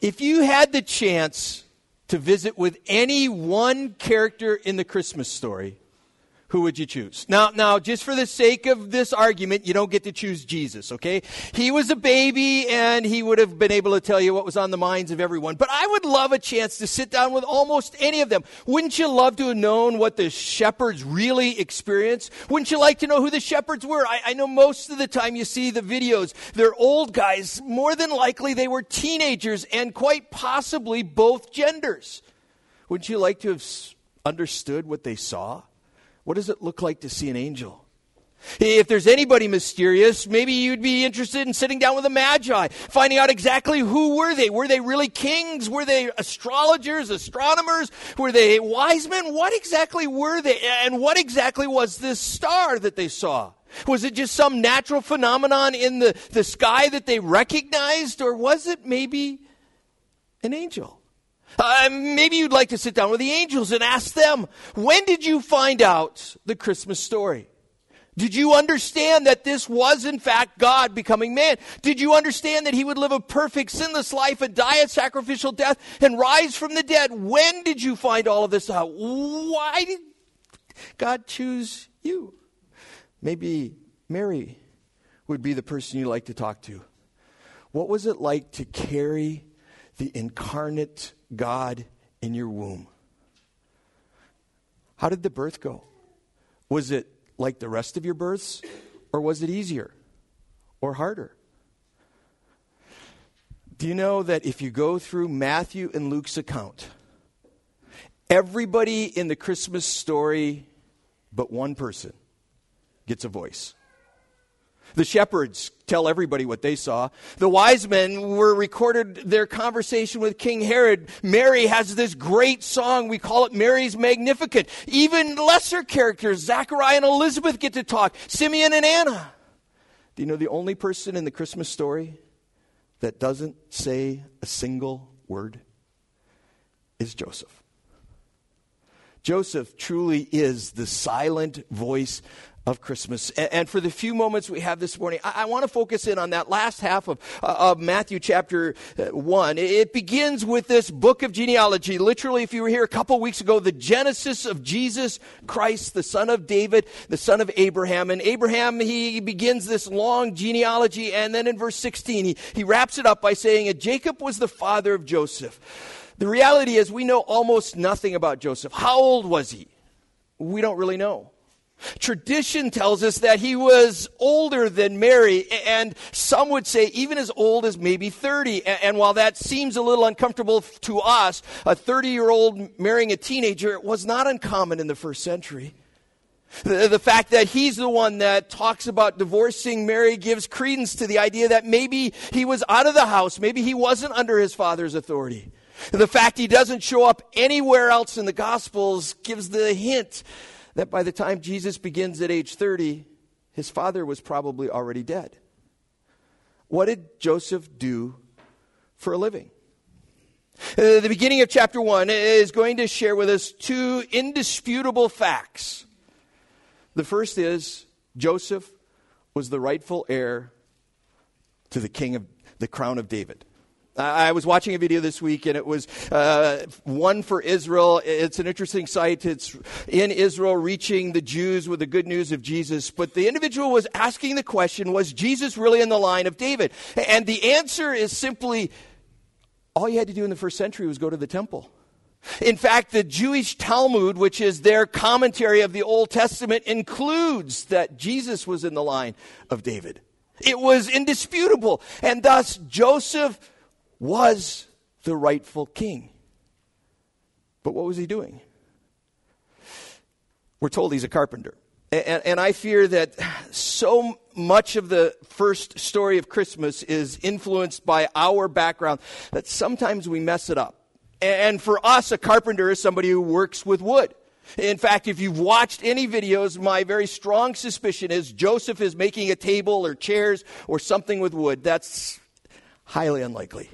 If you had the chance to visit with any one character in the Christmas story, who would you choose? Now, now, just for the sake of this argument, you don't get to choose Jesus, okay? He was a baby and he would have been able to tell you what was on the minds of everyone. But I would love a chance to sit down with almost any of them. Wouldn't you love to have known what the shepherds really experienced? Wouldn't you like to know who the shepherds were? I, I know most of the time you see the videos, they're old guys. More than likely, they were teenagers and quite possibly both genders. Wouldn't you like to have understood what they saw? What does it look like to see an angel? If there's anybody mysterious, maybe you'd be interested in sitting down with a magi, finding out exactly who were they. Were they really kings? Were they astrologers, astronomers? Were they wise men? What exactly were they? And what exactly was this star that they saw? Was it just some natural phenomenon in the, the sky that they recognized? Or was it maybe an angel? Uh, maybe you'd like to sit down with the angels and ask them, when did you find out the Christmas story? Did you understand that this was in fact God becoming man? Did you understand that he would live a perfect sinless life and die a sacrificial death and rise from the dead? When did you find all of this out? Why did God choose you? Maybe Mary would be the person you'd like to talk to. What was it like to carry the incarnate God in your womb. How did the birth go? Was it like the rest of your births, or was it easier or harder? Do you know that if you go through Matthew and Luke's account, everybody in the Christmas story but one person gets a voice? The shepherds tell everybody what they saw. The wise men were recorded their conversation with King Herod. Mary has this great song. We call it Mary's Magnificat. Even lesser characters, Zachariah and Elizabeth get to talk. Simeon and Anna. Do you know the only person in the Christmas story that doesn't say a single word is Joseph. Joseph truly is the silent voice of Christmas. And, for the few moments we have this morning, I, want to focus in on that last half of, uh, of Matthew chapter uh, 1. It begins with this book of genealogy. Literally, if you were here a couple weeks ago, the genesis of Jesus Christ, the son of David, the son of Abraham. And Abraham, he begins this long genealogy. And then in verse 16, he, he wraps it up by saying, Jacob was the father of Joseph. The reality is, we know almost nothing about Joseph. How old was he? We don't really know. Tradition tells us that he was older than Mary, and some would say even as old as maybe 30. And while that seems a little uncomfortable to us, a 30 year old marrying a teenager was not uncommon in the first century. The, fact that he's the one that talks about divorcing Mary gives credence to the idea that maybe he was out of the house, maybe he wasn't under his father's authority. The fact he doesn't show up anywhere else in the Gospels gives the hint that by the time Jesus begins at age 30, his father was probably already dead. What did Joseph do for a living? Uh, the beginning of chapter 1 is going to share with us two indisputable facts. The first is Joseph was the rightful heir to the king of the crown of David. I was watching a video this week, and it was uh, one for Israel. It's an interesting site. It's in Israel, reaching the Jews with the good news of Jesus. But the individual was asking the question Was Jesus really in the line of David? And the answer is simply all you had to do in the first century was go to the temple. In fact, the Jewish Talmud, which is their commentary of the Old Testament, includes that Jesus was in the line of David. It was indisputable. And thus, Joseph was the rightful king. But what was he doing? We're told he's a carpenter. And, and, I fear that so much of the first story of Christmas is influenced by our background that sometimes we mess it up. And for us, a carpenter is somebody who works with wood. In fact, if you've watched any videos, my very strong suspicion is Joseph is making a table or chairs or something with wood. That's highly unlikely.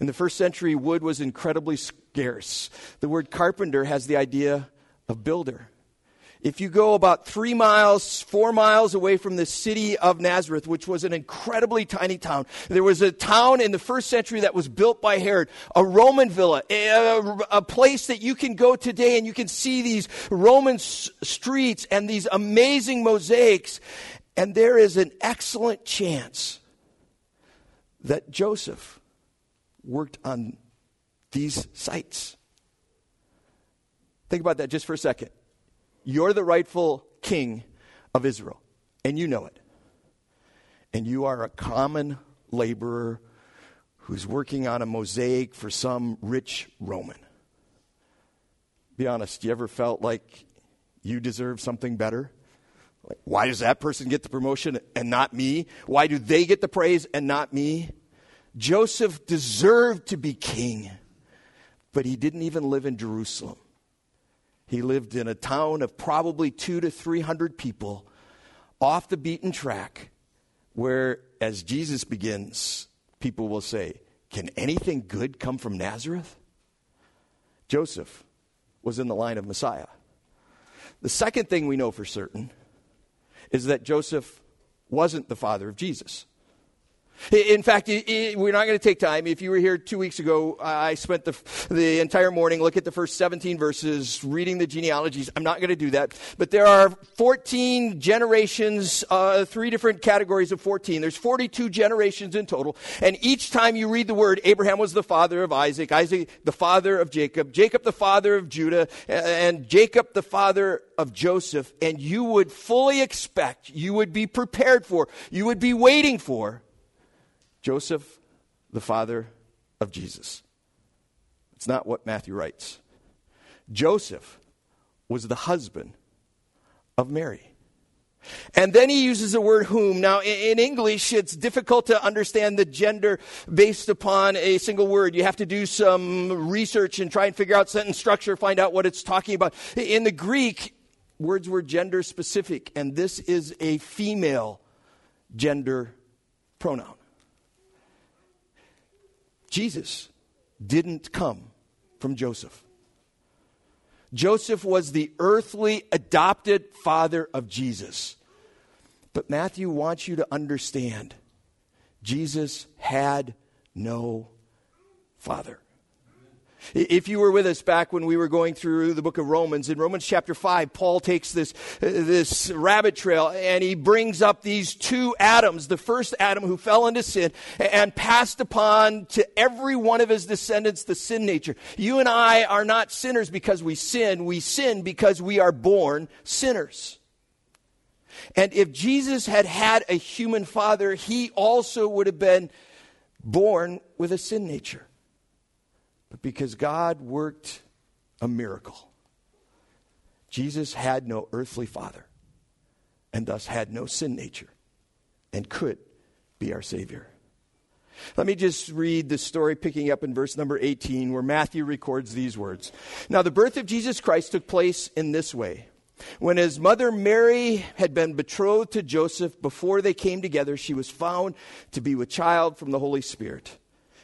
In the first century, wood was incredibly scarce. The word carpenter has the idea of builder. If you go about three miles, four miles away from the city of Nazareth, which was an incredibly tiny town, there was a town in the first century that was built by Herod, a Roman villa, a, a place that you can go today and you can see these Roman s- streets and these amazing mosaics. And there is an excellent chance that Joseph worked on these sites. Think about that just for a second. You're the rightful king of Israel, and you know it. And you are a common laborer who's working on a mosaic for some rich Roman. Be honest, you ever felt like you deserve something better? Like, why does that person get the promotion and not me? Why do they get the praise and not me? Joseph deserved to be king, but he didn't even live in Jerusalem. He lived in a town of probably two to three hundred people off the beaten track, where, as Jesus begins, people will say, Can anything good come from Nazareth? Joseph was in the line of Messiah. The second thing we know for certain is that Joseph wasn't the father of Jesus. In fact, we're not going to take time. If you were here two weeks ago, I spent the, the entire morning looking at the first 17 verses, reading the genealogies. I'm not going to do that. But there are 14 generations, uh, three different categories of 14. There's 42 generations in total. And each time you read the word, Abraham was the father of Isaac, Isaac the father of Jacob, Jacob the father of Judah, and Jacob the father of Joseph. And you would fully expect, you would be prepared for, you would be waiting for Joseph, the father of Jesus. It's not what Matthew writes. Joseph was the husband of Mary. And then he uses the word whom. Now, in English, it's difficult to understand the gender based upon a single word. You have to do some research and try and figure out sentence structure, find out what it's talking about. In the Greek, words were gender specific, and this is a female gender pronoun. Jesus didn't come from Joseph. Joseph was the earthly adopted father of Jesus. But Matthew wants you to understand Jesus had no father. If you were with us back when we were going through the book of Romans, in Romans chapter 5, Paul takes this, this rabbit trail and he brings up these two Adams. The first Adam who fell into sin and passed upon to every one of his descendants the sin nature. You and I are not sinners because we sin. We sin because we are born sinners. And if Jesus had had a human father, he also would have been born with a sin nature because God worked a miracle. Jesus had no earthly father and thus had no sin nature and could be our Savior. Let me just read the story picking up in verse number 18 where Matthew records these words. Now, the birth of Jesus Christ took place in this way. When his mother Mary had been betrothed to Joseph before they came together, she was found to be with child from the Holy Spirit.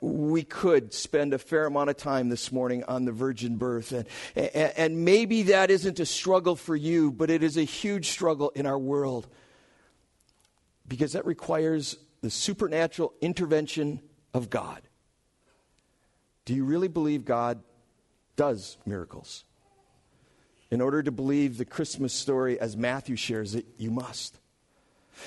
we could spend a fair amount of time this morning on the virgin birth. And, and, maybe that isn't a struggle for you, but it is a huge struggle in our world because that requires the supernatural intervention of God. Do you really believe God does miracles? In order to believe the Christmas story as Matthew shares it, you must.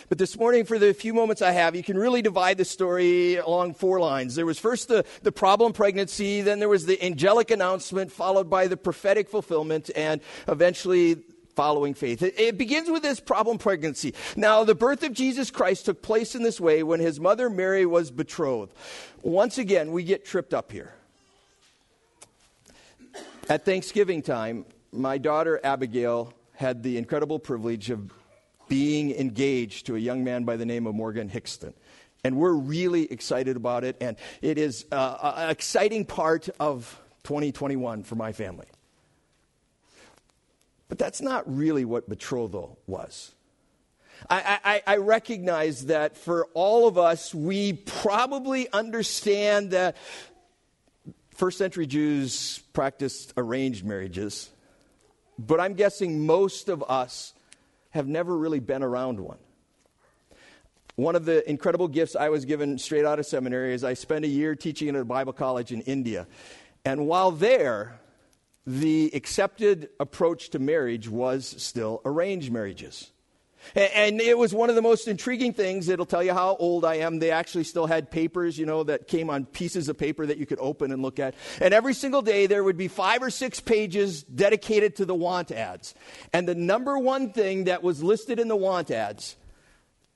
But this morning, for the few moments I have, you can really divide the story along four lines. There was first the, the problem pregnancy, then there was the angelic announcement, followed by the prophetic fulfillment, and eventually following faith. It, it, begins with this problem pregnancy. Now, the birth of Jesus Christ took place in this way when his mother Mary was betrothed. Once again, we get tripped up here. At Thanksgiving time, my daughter Abigail had the incredible privilege of being engaged to a young man by the name of Morgan Hickston. And we're really excited about it, and it is uh, an exciting part of 2021 for my family. But that's not really what betrothal was. I, I, I, recognize that for all of us, we probably understand that first century Jews practiced arranged marriages, but I'm guessing most of us have never really been around one. One of the incredible gifts I was given straight out of seminary is I spent a year teaching at a Bible college in India. And while there, the accepted approach to marriage was still arranged marriages. And it was one of the most intriguing things. It'll tell you how old I am. They actually still had papers, you know, that came on pieces of paper that you could open and look at. And every single day there would be five or six pages dedicated to the want ads. And the number one thing that was listed in the want ads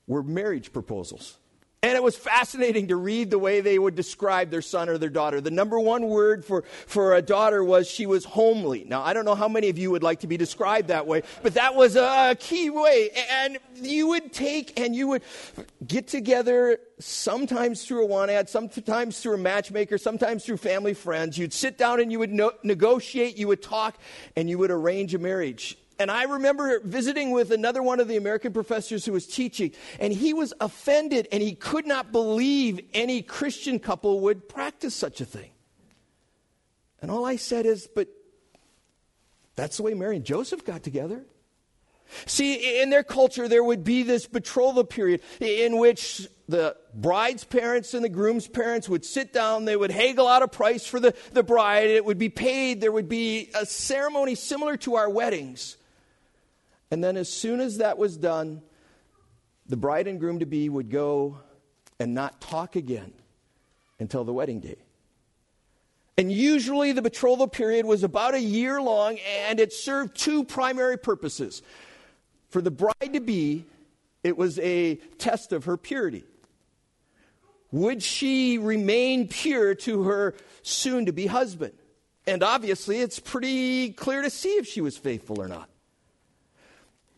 were marriage proposals. And it was fascinating to read the way they would describe their son or their daughter. The number one word for, for a daughter was she was homely. Now, I don't know how many of you would like to be described that way, but that was a key way. And you would take and you would get together sometimes through a want ad, sometimes through a matchmaker, sometimes through family friends. You'd sit down and you would no- negotiate, you would talk, and you would arrange a marriage. And I remember visiting with another one of the American professors who was teaching, and he was offended and he could not believe any Christian couple would practice such a thing. And all I said is, but that's the way Mary and Joseph got together. See, in their culture, there would be this betrothal period in which the bride's parents and the groom's parents would sit down, they would haggle out a price for the, the bride, it would be paid, there would be a ceremony similar to our weddings. And then, as soon as that was done, the bride and groom to be would go and not talk again until the wedding day. And usually the betrothal period was about a year long, and it served two primary purposes. For the bride to be, it was a test of her purity. Would she remain pure to her soon to be husband? And obviously, it's pretty clear to see if she was faithful or not.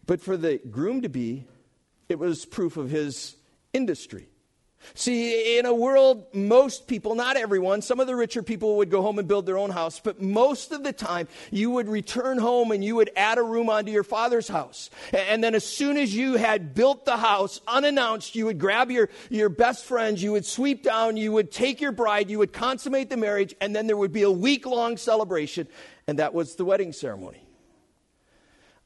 But for the groom to be, it was proof of his industry. See, in a world, most people, not everyone, some of the richer people would go home and build their own house, but most of the time, you would return home and you would add a room onto your father's house. And then as soon as you had built the house, unannounced, you would grab your, your best friends, you would sweep down, you would take your bride, you would consummate the marriage, and then there would be a week long celebration, and that was the wedding ceremony.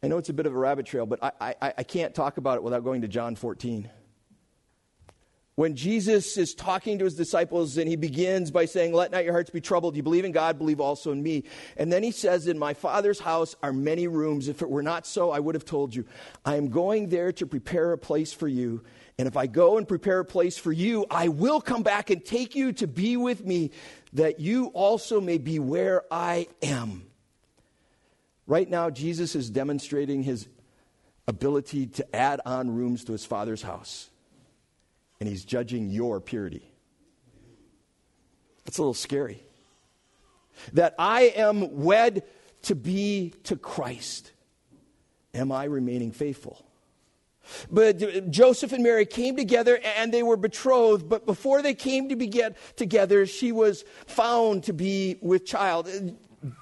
I know it's a bit of a rabbit trail, but I, I, I can't talk about it without going to John 14 when Jesus is talking to his disciples and he begins by saying, Let not your hearts be troubled. You believe in God, believe also in me. And then he says, In my Father's house are many rooms. If it were not so, I would have told you. I am going there to prepare a place for you. And if I go and prepare a place for you, I will come back and take you to be with me, that you also may be where I am. Right now, Jesus is demonstrating his ability to add on rooms to his father's house, and he's judging your purity. That's a little scary. That I am wed to be to Christ. Am I remaining faithful? But Joseph and Mary came together and they were betrothed, but before they came to be get together, she was found to be with child.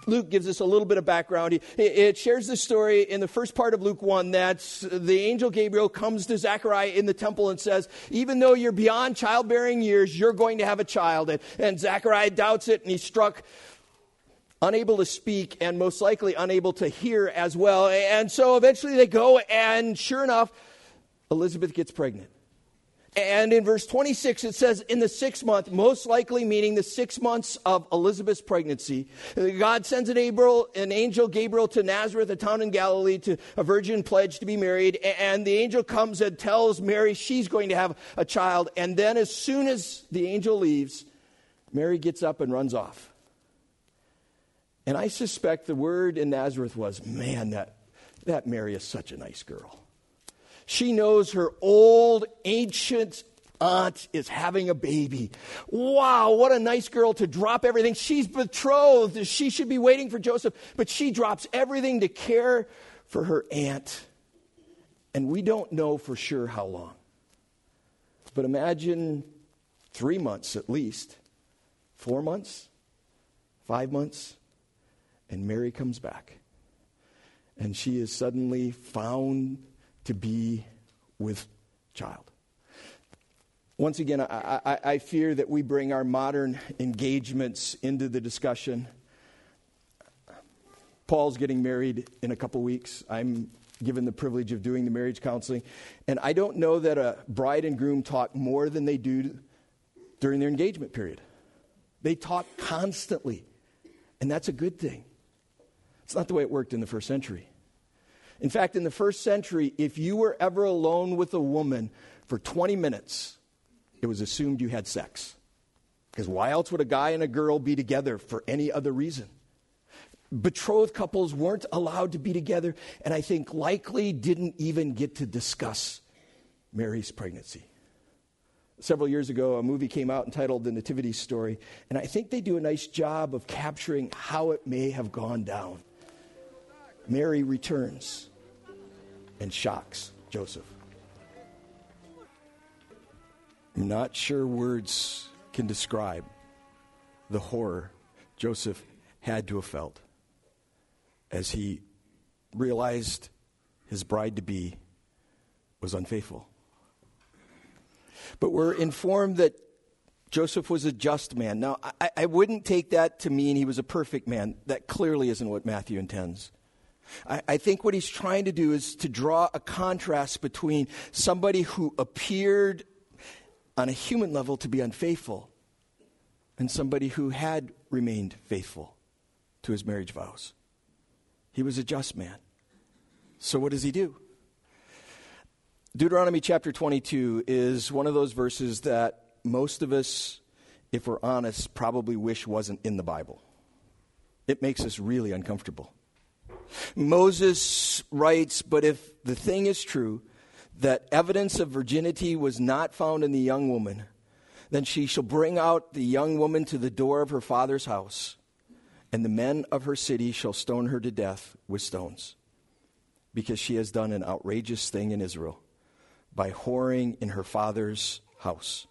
Luke gives us a little bit of background. It shares the story in the first part of Luke 1 that the angel Gabriel comes to Zechariah in the temple and says, Even though you're beyond childbearing years, you're going to have a child. And, and Zechariah doubts it and he's struck unable to speak and most likely unable to hear as well. And so eventually they go, and sure enough, Elizabeth gets pregnant. And in verse 26, it says, in the sixth month, most likely meaning the six months of Elizabeth's pregnancy, God sends an, an angel Gabriel to Nazareth, a town in Galilee, to a virgin pledged to be married. And the angel comes and tells Mary she's going to have a child. And then, as soon as the angel leaves, Mary gets up and runs off. And I suspect the word in Nazareth was, man, that, that Mary is such a nice girl. She knows her old, ancient aunt is having a baby. Wow, what a nice girl to drop everything. She's betrothed. She should be waiting for Joseph, but she drops everything to care for her aunt. And we don't know for sure how long. But imagine three months at least, four months, five months, and Mary comes back. And she is suddenly found to be with child. Once again, I, I, I, fear that we bring our modern engagements into the discussion. Paul's getting married in a couple weeks. I'm given the privilege of doing the marriage counseling. And I don't know that a bride and groom talk more than they do during their engagement period. They talk constantly, and that's a good thing. It's not the way it worked in the first century. In fact, in the first century, if you were ever alone with a woman for 20 minutes, it was assumed you had sex. Because why else would a guy and a girl be together for any other reason? Betrothed couples weren't allowed to be together, and I think likely didn't even get to discuss Mary's pregnancy. Several years ago, a movie came out entitled The Nativity Story, and I think they do a nice job of capturing how it may have gone down. Mary returns and shocks Joseph. I'm not sure words can describe the horror Joseph had to have felt as he realized his bride to be was unfaithful. But we're informed that Joseph was a just man. Now, I, I, wouldn't take that to mean he was a perfect man. That clearly isn't what Matthew intends. I, I think what he's trying to do is to draw a contrast between somebody who appeared on a human level to be unfaithful and somebody who had remained faithful to his marriage vows. He was a just man. So, what does he do? Deuteronomy chapter 22 is one of those verses that most of us, if we're honest, probably wish wasn't in the Bible. It makes us really uncomfortable. Moses writes, But if the thing is true, that evidence of virginity was not found in the young woman, then she shall bring out the young woman to the door of her father's house, and the men of her city shall stone her to death with stones, because she has done an outrageous thing in Israel by whoring in her father's house.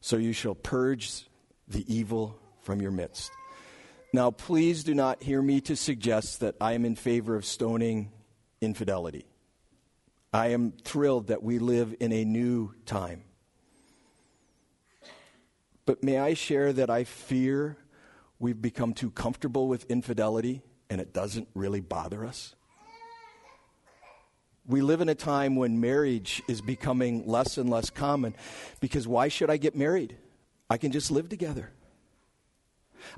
So you shall purge the evil from your midst. Now, please do not hear me to suggest that I am in favor of stoning infidelity. I am thrilled that we live in a new time. But may I share that I fear we've become too comfortable with infidelity and it doesn't really bother us? We live in a time when marriage is becoming less and less common because why should I get married? I can just live together.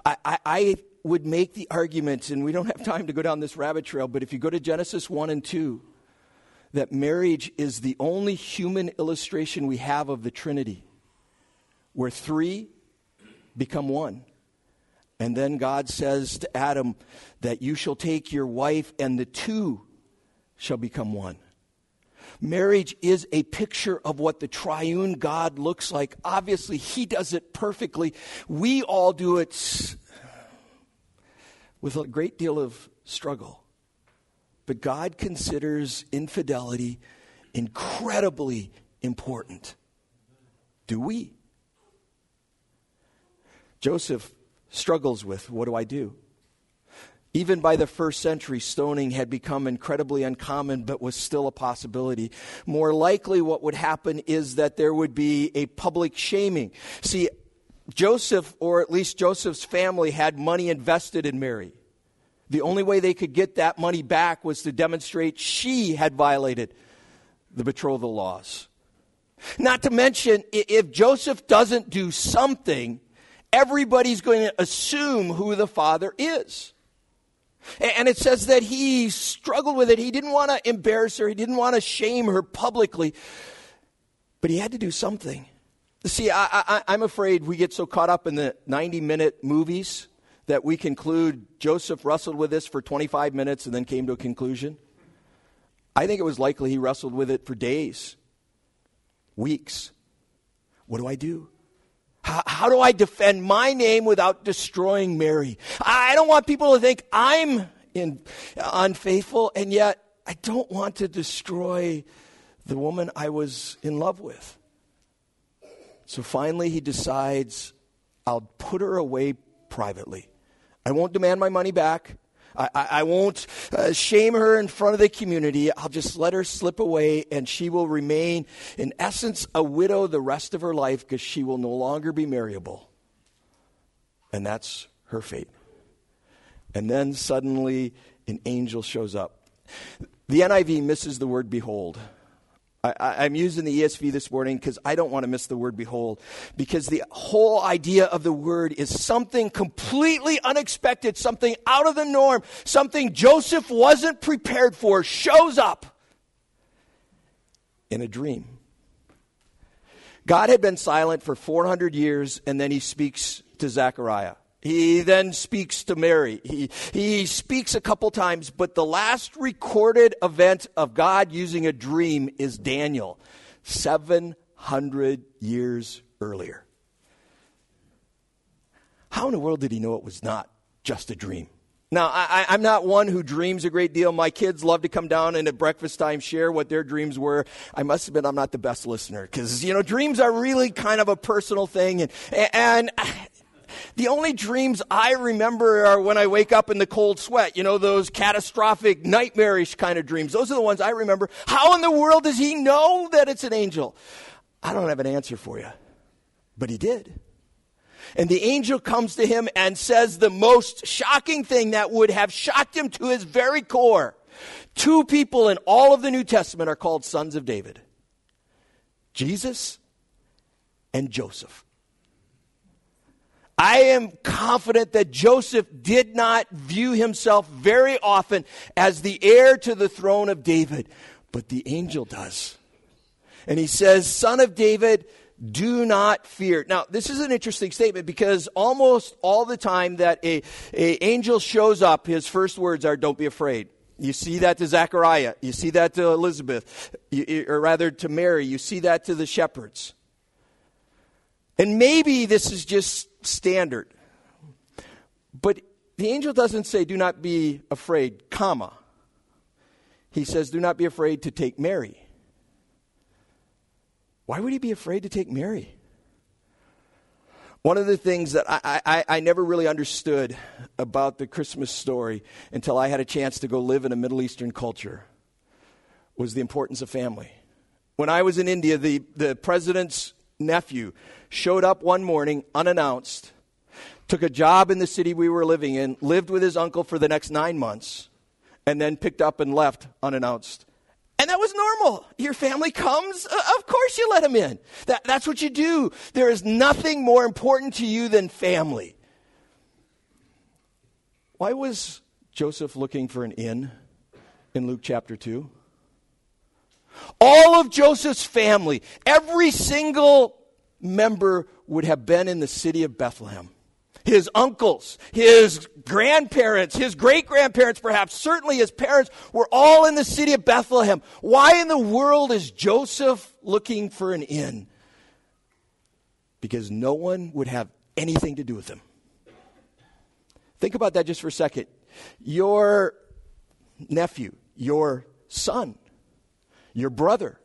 I, I, I, would make the argument, and we don't have time to go down this rabbit trail, but if you go to Genesis 1 and 2, that marriage is the only human illustration we have of the Trinity, where three become one. And then God says to Adam that you shall take your wife, and the two shall become one. Marriage is a picture of what the triune God looks like. Obviously, He does it perfectly. We all do it with a great deal of struggle. But God considers infidelity incredibly important. Do we? Joseph struggles with what do I do? Even by the first century, stoning had become incredibly uncommon, but was still a possibility. More likely, what would happen is that there would be a public shaming. See, Joseph, or at least Joseph's family, had money invested in Mary. The only way they could get that money back was to demonstrate she had violated the betrothal laws. Not to mention, if Joseph doesn't do something, everybody's going to assume who the father is. And it says that he struggled with it. He didn't want to embarrass her, he didn't want to shame her publicly, but he had to do something. See, I, am afraid we get so caught up in the 90 minute movies that we conclude Joseph wrestled with this for 25 minutes and then came to a conclusion. I think it was likely he wrestled with it for days, weeks. What do I do? How, how, do I defend my name without destroying Mary? I don't want people to think I'm in, unfaithful, and yet I don't want to destroy the woman I was in love with. So finally, he decides, I'll put her away privately. I won't demand my money back. I, I, won't uh, shame her in front of the community. I'll just let her slip away, and she will remain, in essence, a widow the rest of her life because she will no longer be marriable. And that's her fate. And then suddenly, an angel shows up. The NIV misses the word behold. I, am using the ESV this morning because I don't want to miss the word behold. Because the whole idea of the word is something completely unexpected, something out of the norm, something Joseph wasn't prepared for, shows up in a dream. God had been silent for 400 years, and then he speaks to Zechariah. He then speaks to Mary. He, he speaks a couple times, but the last recorded event of God using a dream is Daniel, 700 years earlier. How in the world did he know it was not just a dream? Now, I, am not one who dreams a great deal. My kids love to come down and at breakfast time share what their dreams were. I must admit, I'm not the best listener because, you know, dreams are really kind of a personal thing. And, and the only dreams I remember are when I wake up in the cold sweat, you know, those catastrophic, nightmarish kind of dreams. Those are the ones I remember. How in the world does he know that it's an angel? I don't have an answer for you, but he did. And the angel comes to him and says the most shocking thing that would have shocked him to his very core. Two people in all of the New Testament are called sons of David Jesus and Joseph. I am confident that Joseph did not view himself very often as the heir to the throne of David, but the angel does. And he says, Son of David, do not fear. Now, this is an interesting statement because almost all the time that a, a angel shows up, his first words are, Don't be afraid. You see that to Zechariah. You see that to Elizabeth, you, or rather to Mary. You see that to the shepherds. And maybe this is just standard. But the angel doesn't say, do not be afraid, comma. He says, do not be afraid to take Mary. Why would he be afraid to take Mary? One of the things that I, I, I, never really understood about the Christmas story until I had a chance to go live in a Middle Eastern culture was the importance of family. When I was in India, the, the president's nephew showed up one morning unannounced, took a job in the city we were living in, lived with his uncle for the next nine months, and then picked up and left unannounced. And that was normal. Your family comes, of course you let them in. That, that's what you do. There is nothing more important to you than family. Why was Joseph looking for an inn in Luke chapter 2? All of Joseph's family, every single member would have been in the city of Bethlehem. His uncles, his grandparents, his great grandparents, perhaps, certainly his parents, were all in the city of Bethlehem. Why in the world is Joseph looking for an inn? Because no one would have anything to do with him. Think about that just for a second. Your nephew, your son, your brother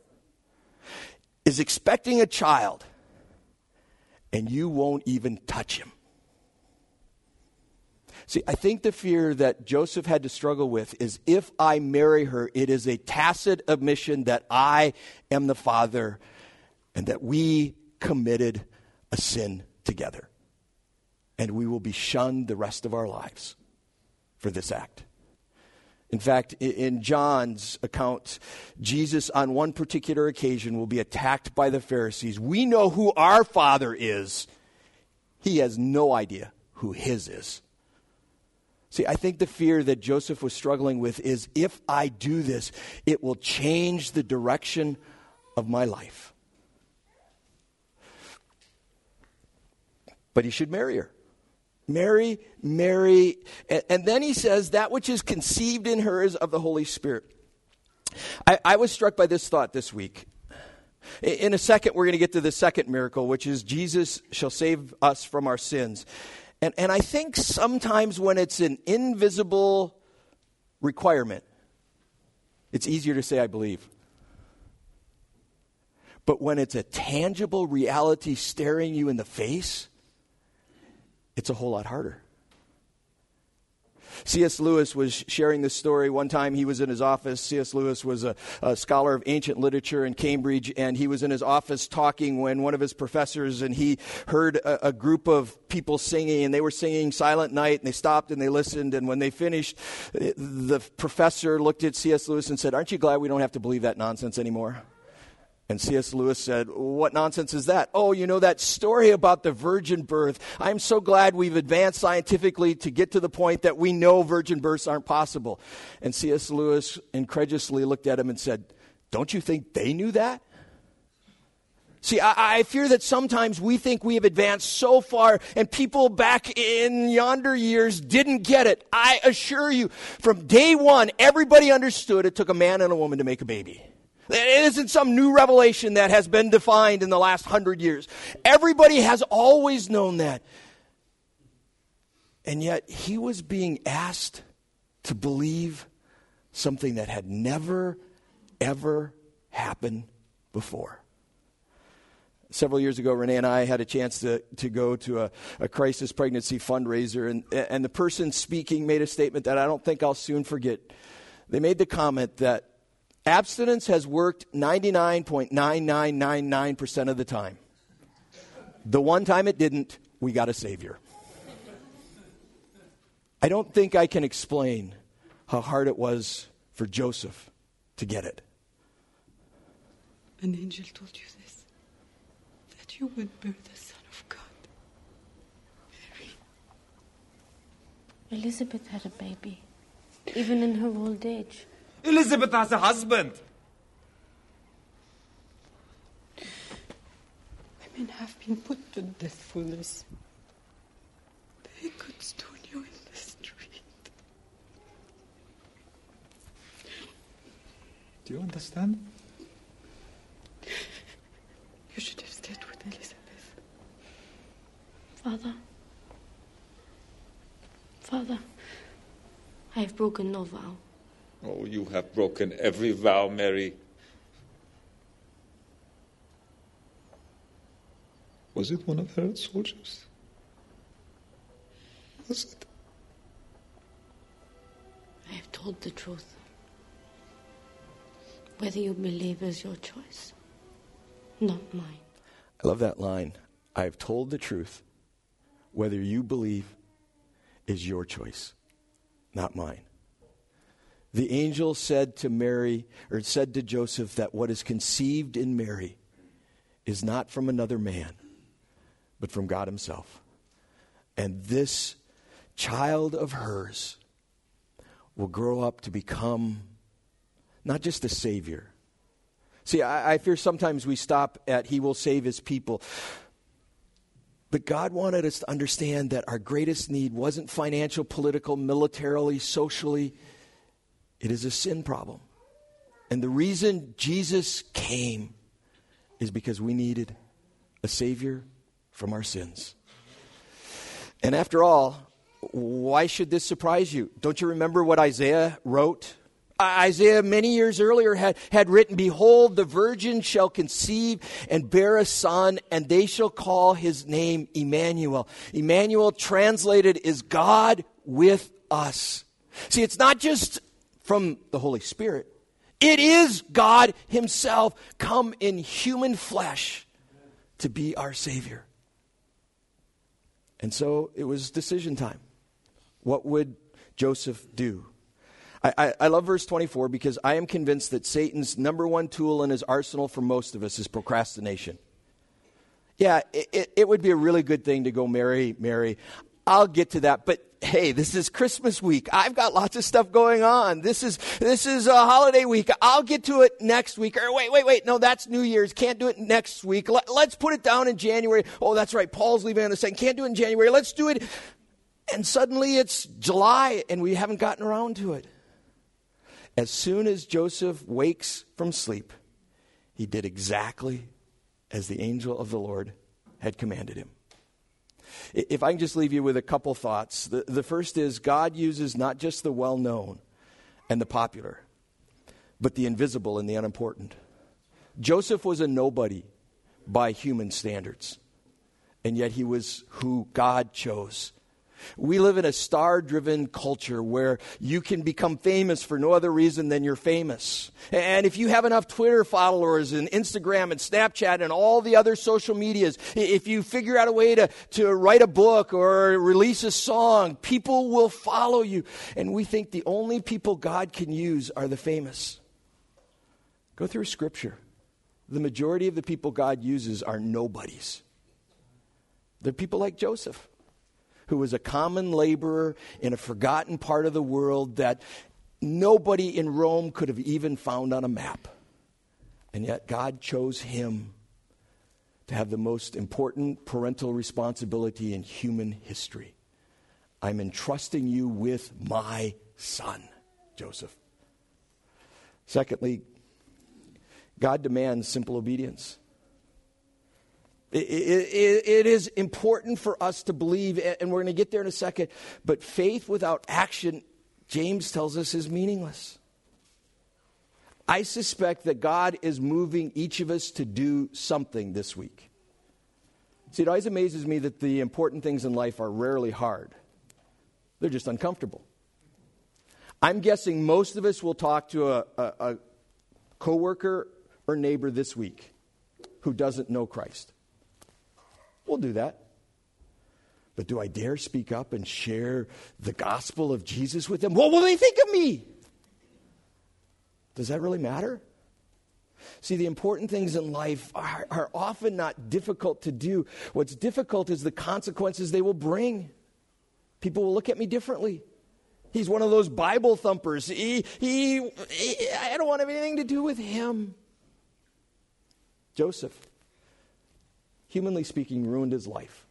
is expecting a child and you won't even touch him. See, I think the fear that Joseph had to struggle with is if I marry her, it is a tacit admission that I am the father and that we committed a sin together. And we will be shunned the rest of our lives for this act. In fact, in John's account, Jesus on one particular occasion will be attacked by the Pharisees. We know who our Father is. He has no idea who his is. See, I think the fear that Joseph was struggling with is if I do this, it will change the direction of my life. But he should marry her. Mary, Mary. And, and, then he says, that which is conceived in her is of the Holy Spirit. I, I was struck by this thought this week. In a second, we're going to get to the second miracle, which is Jesus shall save us from our sins. And, and I think sometimes when it's an invisible requirement, it's easier to say, I believe. But when it's a tangible reality staring you in the face, it's a whole lot harder. C.S. Lewis was sharing this story. One time he was in his office. C.S. Lewis was a, a, scholar of ancient literature in Cambridge, and he was in his office talking when one of his professors and he heard a, a group of people singing, and they were singing Silent Night, and they stopped and they listened. And when they finished, the professor looked at C.S. Lewis and said, Aren't you glad we don't have to believe that nonsense anymore? And C.S. Lewis said, What nonsense is that? Oh, you know that story about the virgin birth. I'm so glad we've advanced scientifically to get to the point that we know virgin births aren't possible. And C.S. Lewis incredulously looked at him and said, Don't you think they knew that? See, I, I, fear that sometimes we think we have advanced so far and people back in yonder years didn't get it. I assure you, from day one, everybody understood it took a man and a woman to make a baby. It isn't some new revelation that has been defined in the last hundred years. Everybody has always known that. And yet, he was being asked to believe something that had never, ever happened before. Several years ago, Renee and I had a chance to, to go to a, a crisis pregnancy fundraiser, and, and the person speaking made a statement that I don't think I'll soon forget. They made the comment that Abstinence has worked 99.9999% of the time. The one time it didn't, we got a Savior. I don't think I can explain how hard it was for Joseph to get it. An angel told you this that you would bear the Son of God. Mary. Elizabeth had a baby, even in her old age. Elizabeth has a husband. Women have been put to death for this. They could stone you in the street. Do you understand? You should have stayed with Elizabeth. Father. Father, I have broken no vow. Oh, you have broken every vow, Mary. Was it one of Herod's soldiers? Was it? I have told the truth. Whether you believe is your choice, not mine. I love that line. I have told the truth. Whether you believe is your choice, not mine. The angel said to Mary, or said to Joseph, that what is conceived in Mary is not from another man, but from God Himself. And this child of hers will grow up to become not just a Savior. See, I, I fear sometimes we stop at He will save His people. But God wanted us to understand that our greatest need wasn't financial, political, militarily, socially it is a sin problem. And the reason Jesus came is because we needed a Savior from our sins. And after all, why should this surprise you? Don't you remember what Isaiah wrote? Isaiah, many years earlier, had, had written, Behold, the virgin shall conceive and bear a son, and they shall call his name Emmanuel. Emmanuel, translated, is God with us. See, it's not just from the Holy Spirit. It is God Himself come in human flesh to be our Savior. And so it was decision time. What would Joseph do? I, I, I, love verse 24 because I am convinced that Satan's number one tool in his arsenal for most of us is procrastination. Yeah, it, it, it would be a really good thing to go marry, Mary. I'll get to that, but hey, this is Christmas week. I've got lots of stuff going on. This is this is a holiday week. I'll get to it next week. Or wait, wait, wait. No, that's New Year's. Can't do it next week. Let, us put it down in January. Oh, that's right. Paul's leaving on the second. Can't do it in January. Let's do it. And suddenly it's July and we haven't gotten around to it. As soon as Joseph wakes from sleep, he did exactly as the angel of the Lord had commanded him. If I can just leave you with a couple thoughts. The, the first is God uses not just the well known and the popular, but the invisible and the unimportant. Joseph was a nobody by human standards, and yet he was who God chose we live in a star driven culture where you can become famous for no other reason than you're famous. And if you have enough Twitter followers and Instagram and Snapchat and all the other social medias, if you figure out a way to, to write a book or release a song, people will follow you. And we think the only people God can use are the famous. Go through Scripture. The majority of the people God uses are nobodies. They're people like Joseph who was a common laborer in a forgotten part of the world that nobody in Rome could have even found on a map. And yet God chose him to have the most important parental responsibility in human history. I'm entrusting you with my son, Joseph. Secondly, God demands simple obedience. It, it, it is important for us to believe, and we're going to get there in a second, but faith without action, James tells us, is meaningless. I suspect that God is moving each of us to do something this week. See, it always amazes me that the important things in life are rarely hard, they're just uncomfortable. I'm guessing most of us will talk to a, a, a coworker or neighbor this week who doesn't know Christ. We'll do that. But do I dare speak up and share the gospel of Jesus with them? What will they think of me? Does that really matter? See, the important things in life are, are, often not difficult to do. What's difficult is the consequences they will bring. People will look at me differently. He's one of those Bible thumpers. He, he, he I don't want to have anything to do with him. Joseph humanly speaking, ruined his life.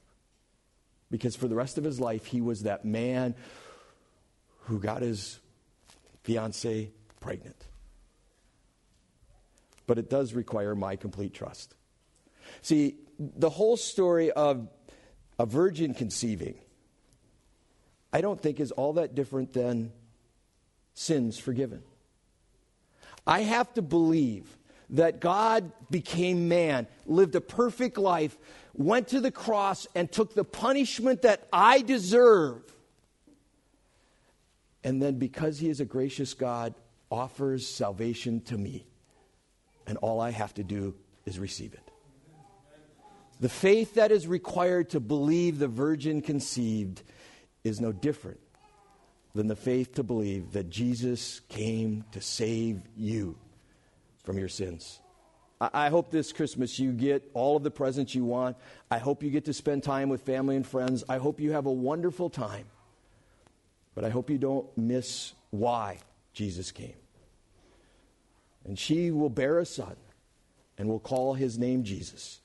Because for the rest of his life, he was that man who got his fiancee pregnant. But it does require my complete trust. See, the whole story of a virgin conceiving, I don't think is all that different than sins forgiven. I have to believe that God became man, lived a perfect life, went to the cross, and took the punishment that I deserve. And then, because he is a gracious God, offers salvation to me. And all I have to do is receive it. The faith that is required to believe the virgin conceived is no different than the faith to believe that Jesus came to save you from your sins. I hope this Christmas you get all of the presents you want. I hope you get to spend time with family and friends. I hope you have a wonderful time. But I hope you don't miss why Jesus came. And she will bear a son and will call his name Jesus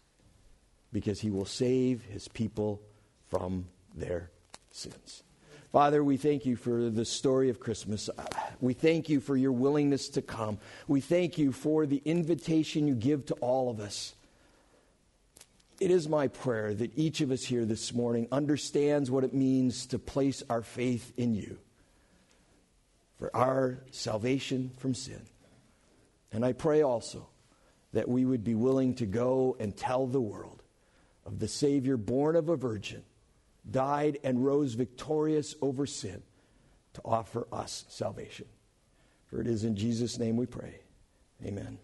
because he will save his people from their sins. Father, we thank you for the story of Christmas. We thank you for your willingness to come. We thank you for the invitation you give to all of us. It is my prayer that each of us here this morning understands what it means to place our faith in you for our salvation from sin. And I pray also that we would be willing to go and tell the world of the Savior born of a virgin died, and rose victorious over sin to offer us salvation. For it is in Jesus' name we pray. Amen.